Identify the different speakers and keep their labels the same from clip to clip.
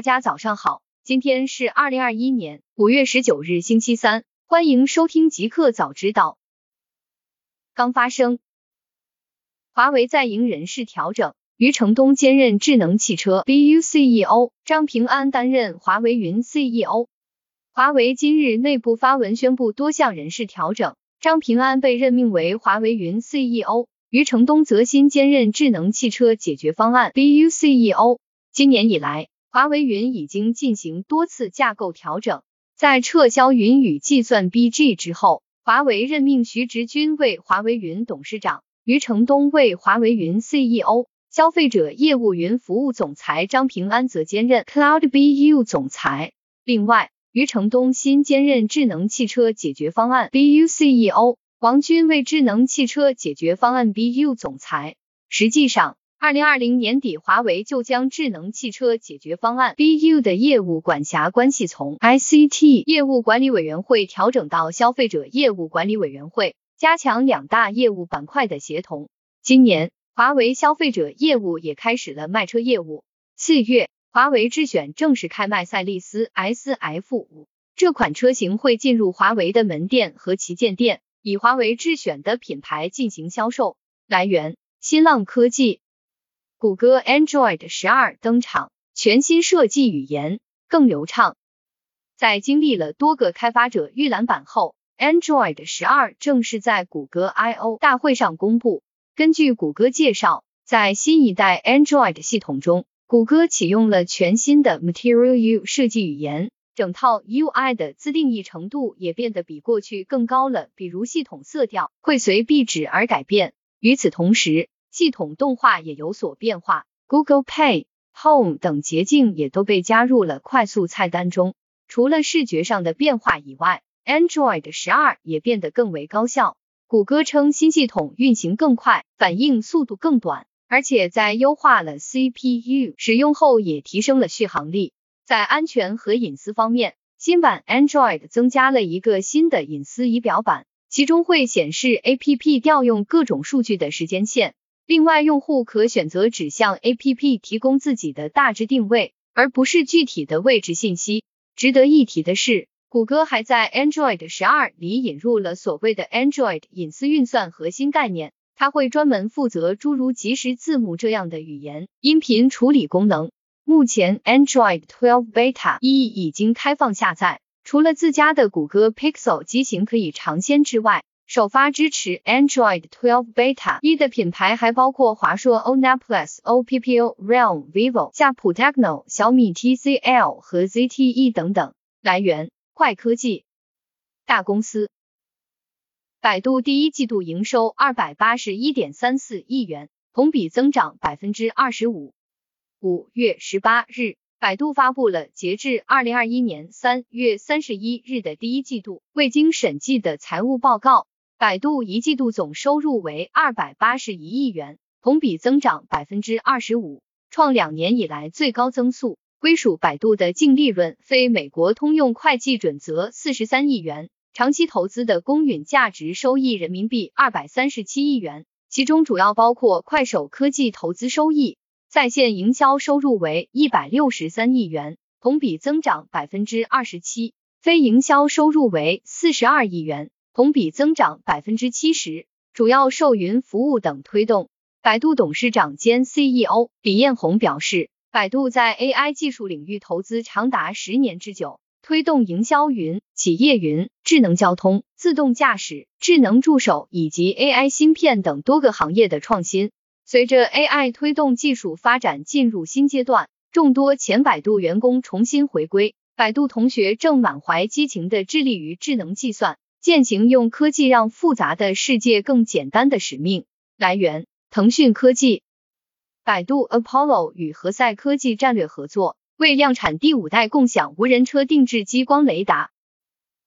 Speaker 1: 大家早上好，今天是二零二一年五月十九日，星期三，欢迎收听极客早知道。刚发生，华为在营人事调整，余承东兼任智能汽车 BU CEO，张平安担任华为云 CEO。华为今日内部发文宣布多项人事调整，张平安被任命为华为云 CEO，余承东则新兼任智能汽车解决方案 BU CEO。今年以来，华为云已经进行多次架构调整，在撤销云与计算 BG 之后，华为任命徐直军为华为云董事长，余承东为华为云 CEO，消费者业务云服务总裁张平安则兼任 Cloud BU 总裁。另外，余承东新兼任智能汽车解决方案 BU CEO，王军为智能汽车解决方案 BU 总裁。实际上，二零二零年底，华为就将智能汽车解决方案 BU 的业务管辖关系从 ICT 业务管理委员会调整到消费者业务管理委员会，加强两大业务板块的协同。今年，华为消费者业务也开始了卖车业务。四月，华为智选正式开卖赛力斯 SF 五，这款车型会进入华为的门店和旗舰店，以华为智选的品牌进行销售。来源：新浪科技。谷歌 Android 十二登场，全新设计语言更流畅。在经历了多个开发者预览版后，Android 十二正式在谷歌 I/O 大会上公布。根据谷歌介绍，在新一代 Android 系统中，谷歌启用了全新的 Material U 设计语言，整套 UI 的自定义程度也变得比过去更高了。比如，系统色调会随壁纸而改变。与此同时，系统动画也有所变化，Google Pay、Home 等捷径也都被加入了快速菜单中。除了视觉上的变化以外，Android 十二也变得更为高效。谷歌称新系统运行更快，反应速度更短，而且在优化了 CPU 使用后也提升了续航力。在安全和隐私方面，新版 Android 增加了一个新的隐私仪表板，其中会显示 APP 调用各种数据的时间线。另外，用户可选择指向 APP 提供自己的大致定位，而不是具体的位置信息。值得一提的是，谷歌还在 Android 十二里引入了所谓的 Android 隐私运算核心概念，它会专门负责诸如即时字幕这样的语言音频处理功能。目前，Android 12 Beta 一已经开放下载，除了自家的谷歌 Pixel 机型可以尝鲜之外，首发支持 Android 12 Beta 一的品牌还包括华硕、OnePlus、OPPO、Realme、vivo、夏普 Techno、小米 TCL 和 ZTE 等等。来源：快科技。大公司，百度第一季度营收二百八十一点三四亿元，同比增长百分之二十五。五月十八日。百度发布了截至二零二一年三月三十一日的第一季度未经审计的财务报告。百度一季度总收入为二百八十一亿元，同比增长百分之二十五，创两年以来最高增速。归属百度的净利润非美国通用会计准则四十三亿元，长期投资的公允价值收益人民币二百三十七亿元，其中主要包括快手科技投资收益。在线营销收入为一百六十三亿元，同比增长百分之二十七，非营销收入为四十二亿元。同比增长百分之七十，主要受云服务等推动。百度董事长兼 CEO 李彦宏表示，百度在 AI 技术领域投资长达十年之久，推动营销云、企业云、智能交通、自动驾驶、智能助手以及 AI 芯片等多个行业的创新。随着 AI 推动技术发展进入新阶段，众多前百度员工重新回归，百度同学正满怀激情的致力于智能计算。践行用科技让复杂的世界更简单的使命。来源：腾讯科技。百度 Apollo 与何塞科技战略合作，为量产第五代共享无人车定制激光雷达。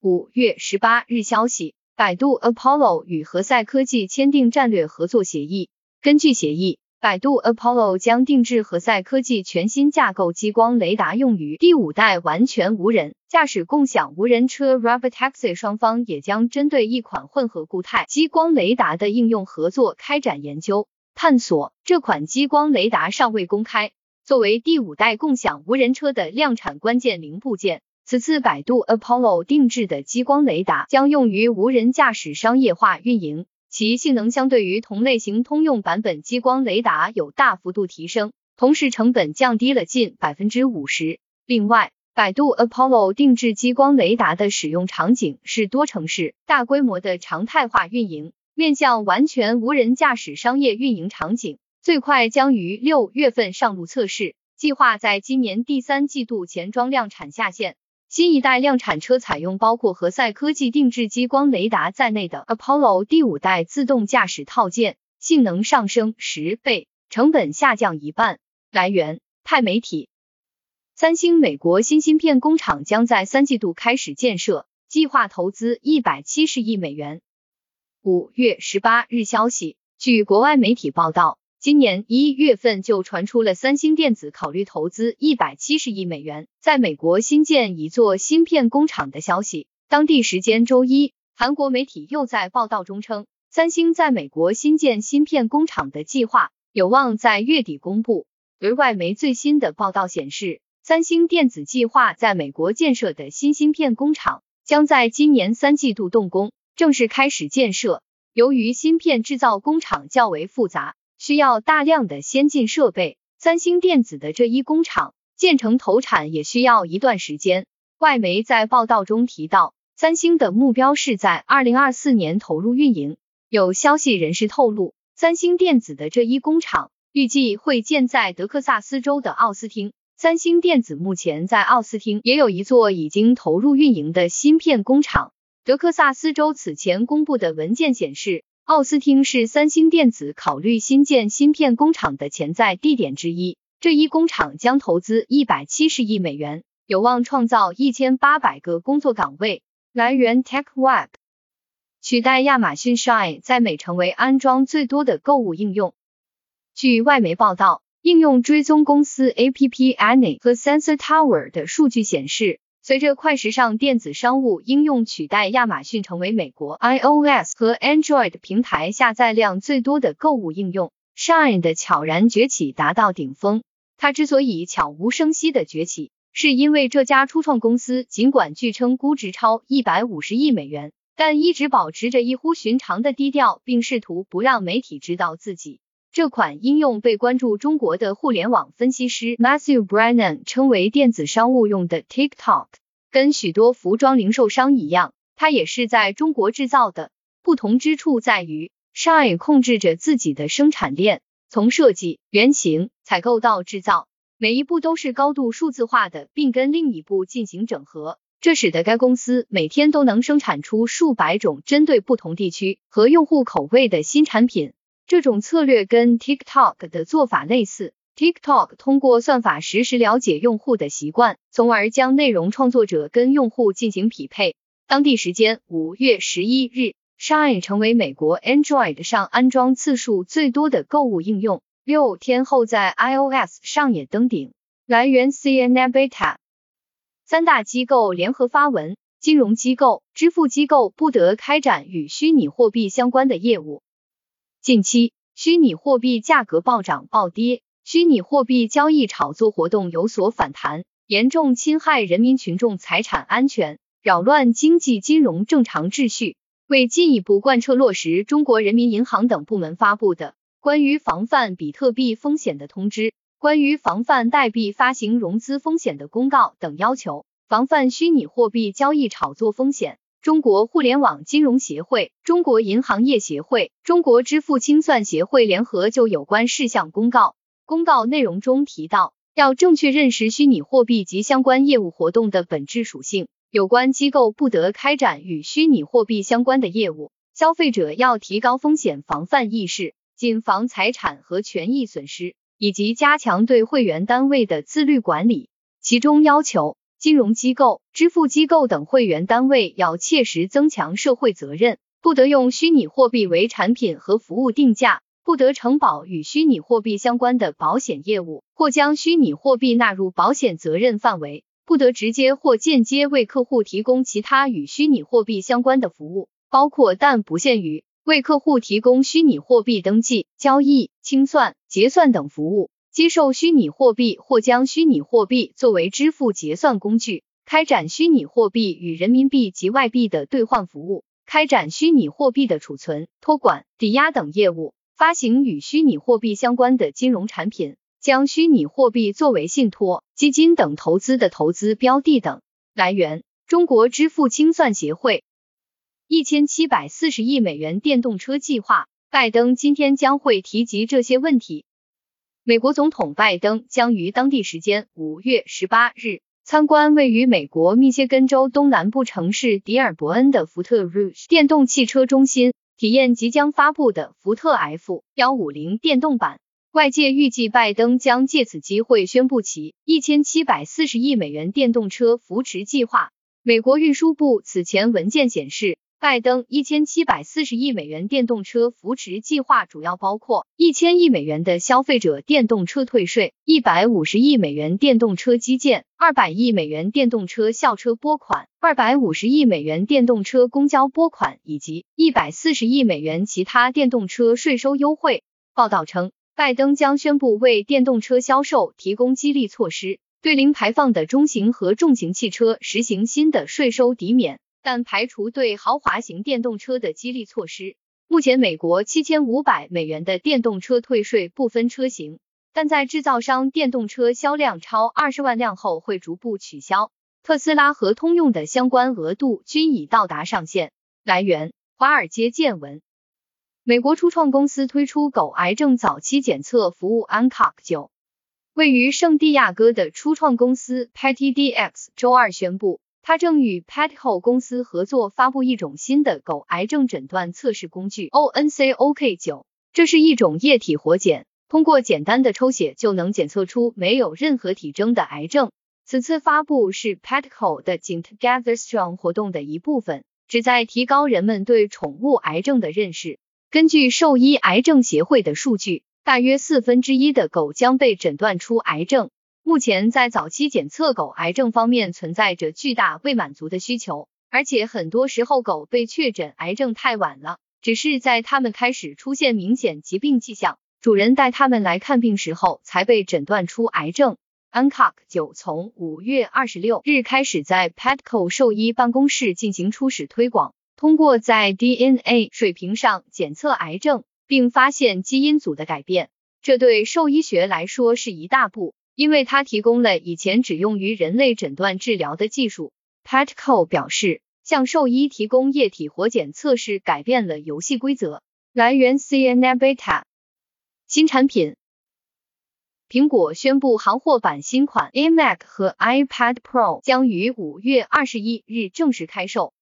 Speaker 1: 五月十八日消息，百度 Apollo 与何塞科技签订战略合作协议。根据协议。百度 Apollo 将定制何赛科技全新架构激光雷达，用于第五代完全无人驾驶共享无人车 Robotaxi。双方也将针对一款混合固态激光雷达的应用合作开展研究探索。这款激光雷达尚未公开。作为第五代共享无人车的量产关键零部件。此次百度 Apollo 定制的激光雷达将用于无人驾驶商业化运营，其性能相对于同类型通用版本激光雷达有大幅度提升，同时成本降低了近百分之五十。另外，百度 Apollo 定制激光雷达的使用场景是多城市、大规模的常态化运营，面向完全无人驾驶商业运营场景，最快将于六月份上路测试，计划在今年第三季度前装量产下线。新一代量产车采用包括何赛科技定制激光雷达在内的 Apollo 第五代自动驾驶套件，性能上升十倍，成本下降一半。来源：钛媒体。三星美国新芯片工厂将在三季度开始建设，计划投资一百七十亿美元。五月十八日消息，据国外媒体报道。今年一月份就传出了三星电子考虑投资一百七十亿美元，在美国新建一座芯片工厂的消息。当地时间周一，韩国媒体又在报道中称，三星在美国新建芯片工厂的计划有望在月底公布。而外媒最新的报道显示，三星电子计划在美国建设的新芯片工厂将在今年三季度动工，正式开始建设。由于芯片制造工厂较为复杂。需要大量的先进设备，三星电子的这一工厂建成投产也需要一段时间。外媒在报道中提到，三星的目标是在二零二四年投入运营。有消息人士透露，三星电子的这一工厂预计会建在德克萨斯州的奥斯汀。三星电子目前在奥斯汀也有一座已经投入运营的芯片工厂。德克萨斯州此前公布的文件显示。奥斯汀是三星电子考虑新建芯片工厂的潜在地点之一。这一工厂将投资一百七十亿美元，有望创造一千八百个工作岗位。来源：TechWeb。取代亚马逊 Shine 在美成为安装最多的购物应用。据外媒报道，应用追踪公司 App Annie 和 Sensor Tower 的数据显示。随着快时尚电子商务应用取代亚马逊成为美国 iOS 和 Android 平台下载量最多的购物应用，Shine 的悄然崛起达到顶峰。它之所以悄无声息的崛起，是因为这家初创公司尽管据称估值超一百五十亿美元，但一直保持着异乎寻常的低调，并试图不让媒体知道自己。这款应用被关注中国的互联网分析师 Matthew Brennan 称为电子商务用的 TikTok。跟许多服装零售商一样，它也是在中国制造的。不同之处在于，Shine 控制着自己的生产链，从设计、原型、采购到制造，每一步都是高度数字化的，并跟另一步进行整合。这使得该公司每天都能生产出数百种针对不同地区和用户口味的新产品。这种策略跟 TikTok 的做法类似。TikTok 通过算法实时了解用户的习惯，从而将内容创作者跟用户进行匹配。当地时间五月十一日，Shine 成为美国 Android 上安装次数最多的购物应用，六天后在 iOS 上也登顶。来源：CNN Beta。三大机构联合发文，金融机构、支付机构不得开展与虚拟货币相关的业务。近期，虚拟货币价格暴涨暴跌，虚拟货币交易炒作活动有所反弹，严重侵害人民群众财产安全，扰乱经济金融正常秩序。为进一步贯彻落实中国人民银行等部门发布的关于防范比特币风险的通知、关于防范代币发行融资风险的公告等要求，防范虚拟货币交易炒作风险。中国互联网金融协会、中国银行业协会、中国支付清算协会联合就有关事项公告。公告内容中提到，要正确认识虚拟货币及相关业务活动的本质属性，有关机构不得开展与虚拟货币相关的业务。消费者要提高风险防范意识，谨防财产和权益损失，以及加强对会员单位的自律管理。其中要求。金融机构、支付机构等会员单位要切实增强社会责任，不得用虚拟货币为产品和服务定价，不得承保与虚拟货币相关的保险业务，或将虚拟货币纳入保险责任范围，不得直接或间接为客户提供其他与虚拟货币相关的服务，包括但不限于为客户提供虚拟货币登记、交易、清算、结算等服务。接受虚拟货币或将虚拟货币作为支付结算工具，开展虚拟货币与人民币及外币的兑换服务，开展虚拟货币的储存、托管、抵押等业务，发行与虚拟货币相关的金融产品，将虚拟货币作为信托、基金等投资的投资标的等。来源：中国支付清算协会。一千七百四十亿美元电动车计划，拜登今天将会提及这些问题。美国总统拜登将于当地时间五月十八日参观位于美国密歇根州东南部城市迪尔伯恩的福特 Rouge 电动汽车中心，体验即将发布的福特 F 幺五零电动版。外界预计拜登将借此机会宣布其一千七百四十亿美元电动车扶持计划。美国运输部此前文件显示。拜登一千七百四十亿美元电动车扶持计划主要包括一千亿美元的消费者电动车退税、一百五十亿美元电动车基建、二百亿美元电动车校车拨款、二百五十亿美元电动车公交拨款以及一百四十亿美元其他电动车税收优惠。报道称，拜登将宣布为电动车销售提供激励措施，对零排放的中型和重型汽车实行新的税收抵免。但排除对豪华型电动车的激励措施。目前，美国七千五百美元的电动车退税不分车型，但在制造商电动车销量超二十万辆后会逐步取消。特斯拉和通用的相关额度均已到达上限。来源：华尔街见闻。美国初创公司推出狗癌症早期检测服务 Uncock 九。位于圣地亚哥的初创公司 PetDx 周二宣布。他正与 Petco 公司合作发布一种新的狗癌症诊断测试工具 ONCOK 九，这是一种液体活检，通过简单的抽血就能检测出没有任何体征的癌症。此次发布是 Petco 的 g i n Together Strong 活动的一部分，旨在提高人们对宠物癌症的认识。根据兽医癌症协会的数据，大约四分之一的狗将被诊断出癌症。目前在早期检测狗癌症方面存在着巨大未满足的需求，而且很多时候狗被确诊癌症太晚了，只是在它们开始出现明显疾病迹象，主人带它们来看病时候才被诊断出癌症。Uncock 九从五月二十六日开始在 Petco 兽医办公室进行初始推广，通过在 DNA 水平上检测癌症，并发现基因组的改变，这对兽医学来说是一大步。因为它提供了以前只用于人类诊断治疗的技术，Petco 表示，向兽医提供液体活检测试改变了游戏规则。来源：CNN Beta。新产品，苹果宣布行货版新款 iMac 和 iPad Pro 将于五月二十一日正式开售。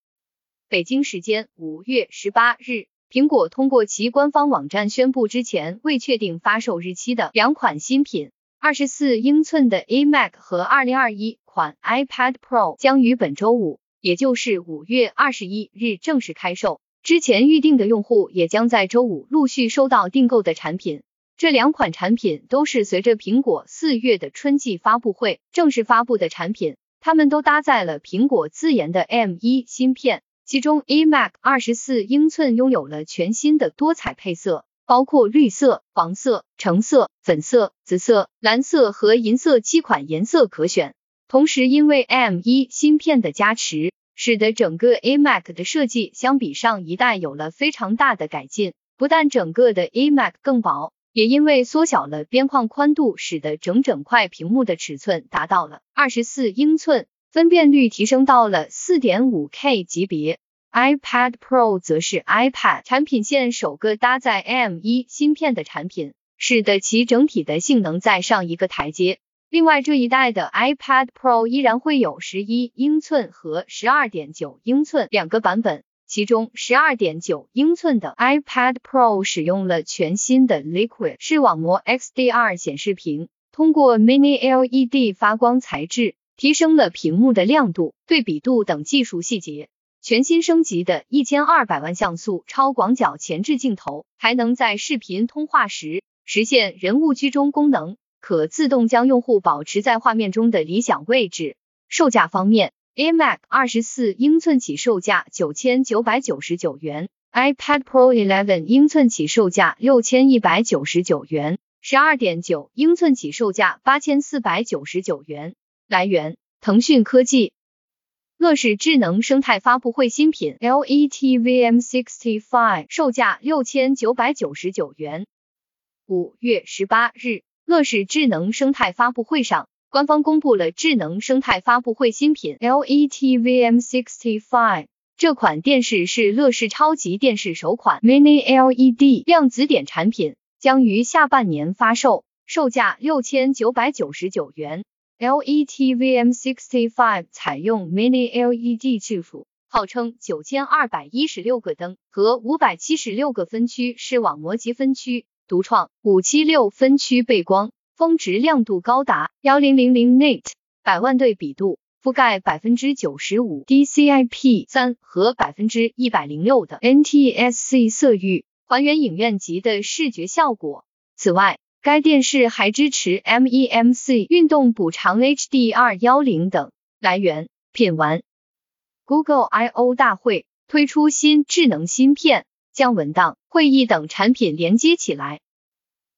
Speaker 1: 北京时间五月十八日，苹果通过其官方网站宣布，之前未确定发售日期的两款新品。二十四英寸的 iMac 和二零二一款 iPad Pro 将于本周五，也就是五月二十一日正式开售。之前预定的用户也将在周五陆续收到订购的产品。这两款产品都是随着苹果四月的春季发布会正式发布的产品，它们都搭载了苹果自研的 M1 芯片。其中 iMac 二十四英寸拥有了全新的多彩配色。包括绿色、黄色、橙色、粉色、紫色、蓝色和银色七款颜色可选。同时，因为 M1 芯片的加持，使得整个 iMac 的设计相比上一代有了非常大的改进。不但整个的 iMac 更薄，也因为缩小了边框宽度，使得整整块屏幕的尺寸达到了二十四英寸，分辨率提升到了四点五 K 级别。iPad Pro 则是 iPad 产品线首个搭载 M1 芯片的产品，使得其整体的性能再上一个台阶。另外，这一代的 iPad Pro 依然会有十一英寸和十二点九英寸两个版本，其中十二点九英寸的 iPad Pro 使用了全新的 Liquid 视网膜 XDR 显示屏，通过 Mini LED 发光材质，提升了屏幕的亮度、对比度等技术细节。全新升级的一千二百万像素超广角前置镜头，还能在视频通话时实现人物居中功能，可自动将用户保持在画面中的理想位置。售价方面，iMac 二十四英寸起售价九千九百九十九元，iPad Pro 11英寸起售价六千一百九十九元。十二点九英寸起售价八千四百九十九元。来源：腾讯科技。乐视智能生态发布会新品 LET VM65，售价六千九百九十九元。五月十八日，乐视智能生态发布会上，官方公布了智能生态发布会新品 LET VM65。这款电视是乐视超级电视首款 Mini LED 量子点产品，将于下半年发售，售价六千九百九十九元。LET VM65 采用 Mini LED 技术，号称九千二百一十六个灯和五百七十六个分区视网膜级分区，独创五七六分区背光，峰值亮度高达幺零零零 nit，百万对比度。覆盖百分之九十五 DCI-P 三和百分之一百零六的 NTSC 色域，还原影院级的视觉效果。此外，该电视还支持 MEMC 运动补偿 HDR 幺零等。来源：品玩。Google I/O 大会推出新智能芯片，将文档、会议等产品连接起来。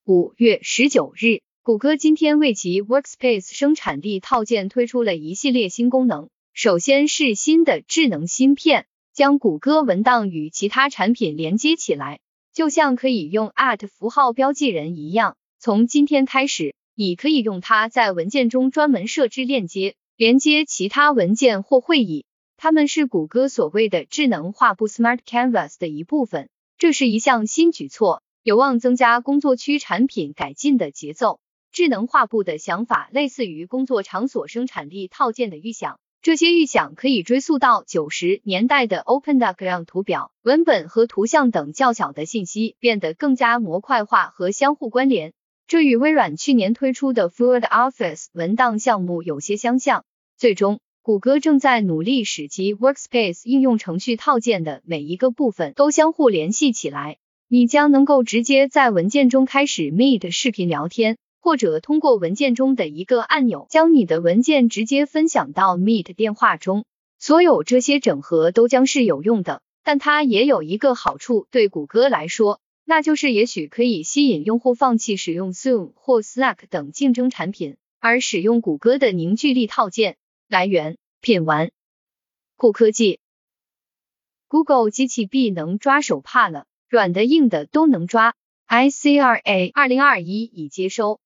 Speaker 1: 五月十九日。谷歌今天为其 Workspace 生产力套件推出了一系列新功能。首先是新的智能芯片，将谷歌文档与其他产品连接起来，就像可以用 at 符号标记人一样。从今天开始，你可以用它在文件中专门设置链接，连接其他文件或会议。它们是谷歌所谓的智能画布 Smart Canvas 的一部分。这是一项新举措，有望增加工作区产品改进的节奏。智能画布的想法类似于工作场所生产力套件的预想，这些预想可以追溯到九十年代的 OpenDoc，让图表、文本和图像等较小的信息变得更加模块化和相互关联。这与微软去年推出的 Fluid Office 文档项目有些相像。最终，谷歌正在努力使其 Workspace 应用程序套件的每一个部分都相互联系起来。你将能够直接在文件中开始 Meet 视频聊天。或者通过文件中的一个按钮，将你的文件直接分享到 Meet 电话中。所有这些整合都将是有用的，但它也有一个好处，对谷歌来说，那就是也许可以吸引用户放弃使用 Zoom 或 Slack 等竞争产品，而使用谷歌的凝聚力套件。来源：品玩。酷科技。Google 机器臂能抓手帕了，软的硬的都能抓。ICRA 二零二一已接收。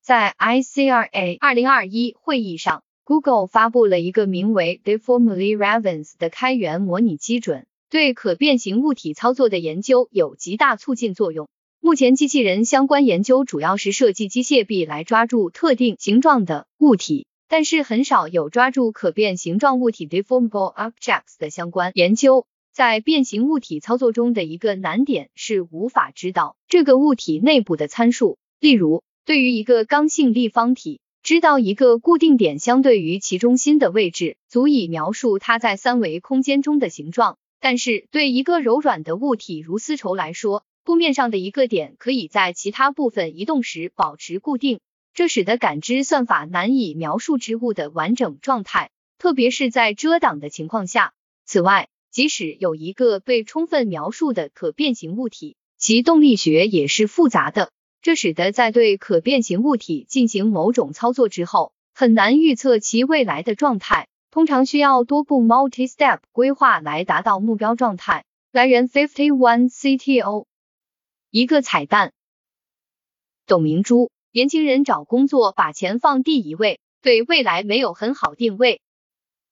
Speaker 1: 在 ICRA 二零二一会议上，Google 发布了一个名为 d e f o r m a l y Ravens 的开源模拟基准，对可变形物体操作的研究有极大促进作用。目前，机器人相关研究主要是设计机械臂来抓住特定形状的物体，但是很少有抓住可变形状物体 Deformable Objects 的相关研究。在变形物体操作中的一个难点是无法知道这个物体内部的参数，例如。对于一个刚性立方体，知道一个固定点相对于其中心的位置，足以描述它在三维空间中的形状。但是对一个柔软的物体如丝绸来说，布面上的一个点可以在其他部分移动时保持固定，这使得感知算法难以描述织物的完整状态，特别是在遮挡的情况下。此外，即使有一个被充分描述的可变形物体，其动力学也是复杂的。这使得在对可变形物体进行某种操作之后，很难预测其未来的状态，通常需要多步 multi-step 规划来达到目标状态。来源：Fifty One CTO。一个彩蛋：董明珠，年轻人找工作把钱放第一位，对未来没有很好定位。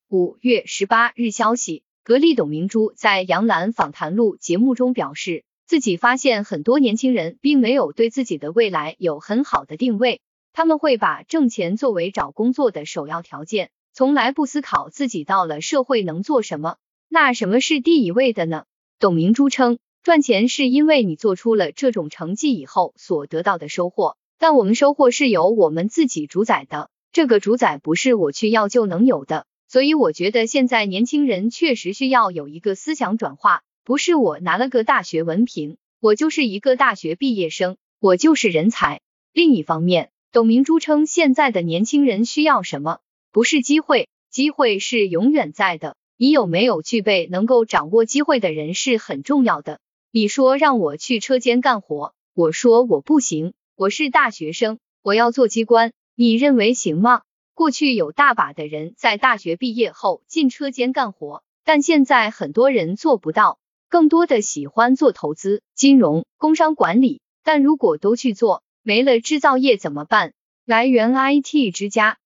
Speaker 1: 五月十八日消息，格力董明珠在杨澜访谈录节目中表示。自己发现很多年轻人并没有对自己的未来有很好的定位，他们会把挣钱作为找工作的首要条件，从来不思考自己到了社会能做什么。那什么是第一位的呢？董明珠称，赚钱是因为你做出了这种成绩以后所得到的收获，但我们收获是由我们自己主宰的，这个主宰不是我去要就能有的。所以我觉得现在年轻人确实需要有一个思想转化。不是我拿了个大学文凭，我就是一个大学毕业生，我就是人才。另一方面，董明珠称，现在的年轻人需要什么？不是机会，机会是永远在的。你有没有具备能够掌握机会的人是很重要的。你说让我去车间干活，我说我不行。我是大学生，我要做机关，你认为行吗？过去有大把的人在大学毕业后进车间干活，但现在很多人做不到，更多的喜欢做投资、金融、工商管理。但如果都去做，没了制造业怎么办？来源：IT 之家。